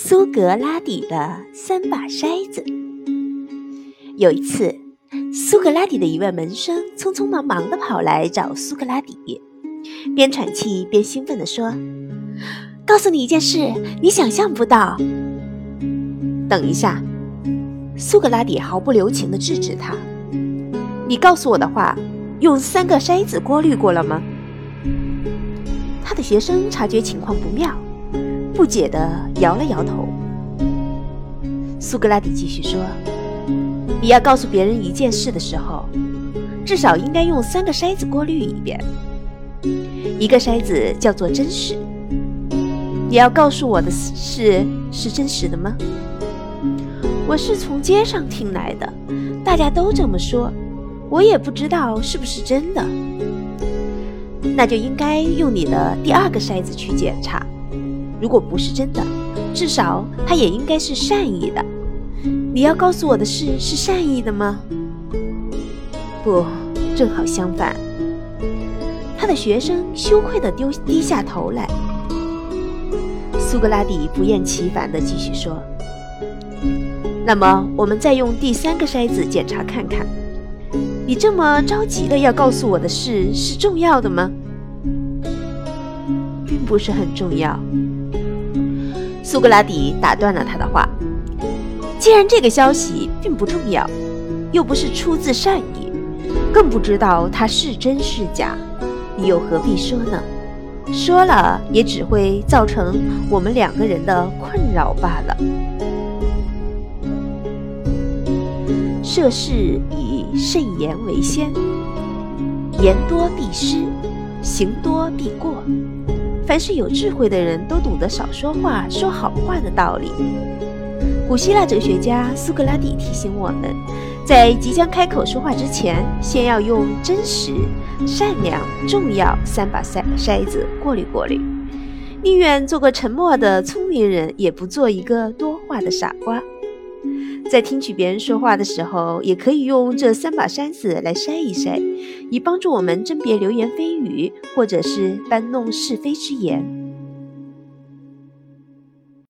苏格拉底的三把筛子。有一次，苏格拉底的一位门生匆匆忙忙地跑来找苏格拉底，边喘气边兴奋地说：“告诉你一件事，你想象不到。”等一下，苏格拉底毫不留情地制止他：“你告诉我的话，用三个筛子过滤过了吗？”他的学生察觉情况不妙。不解地摇了摇头。苏格拉底继续说：“你要告诉别人一件事的时候，至少应该用三个筛子过滤一遍。一个筛子叫做真实。你要告诉我的事是真实的吗？我是从街上听来的，大家都这么说，我也不知道是不是真的。那就应该用你的第二个筛子去检查。”如果不是真的，至少他也应该是善意的。你要告诉我的事是善意的吗？不，正好相反。他的学生羞愧地丢低下头来。苏格拉底不厌其烦地继续说：“那么，我们再用第三个筛子检查看看。你这么着急的要告诉我的事是重要的吗？并不是很重要。”苏格拉底打断了他的话：“既然这个消息并不重要，又不是出自善意，更不知道它是真是假，你又何必说呢？说了也只会造成我们两个人的困扰罢了。涉事以慎言为先，言多必失，行多必过。”凡是有智慧的人都懂得少说话、说好话的道理。古希腊哲学家苏格拉底提醒我们，在即将开口说话之前，先要用真实、善良、重要三把筛筛子过滤过滤。宁愿做个沉默的聪明人，也不做一个多话的傻瓜。在听取别人说话的时候，也可以用这三把筛子来筛一筛，以帮助我们甄别流言蜚语，或者是搬弄是非之言。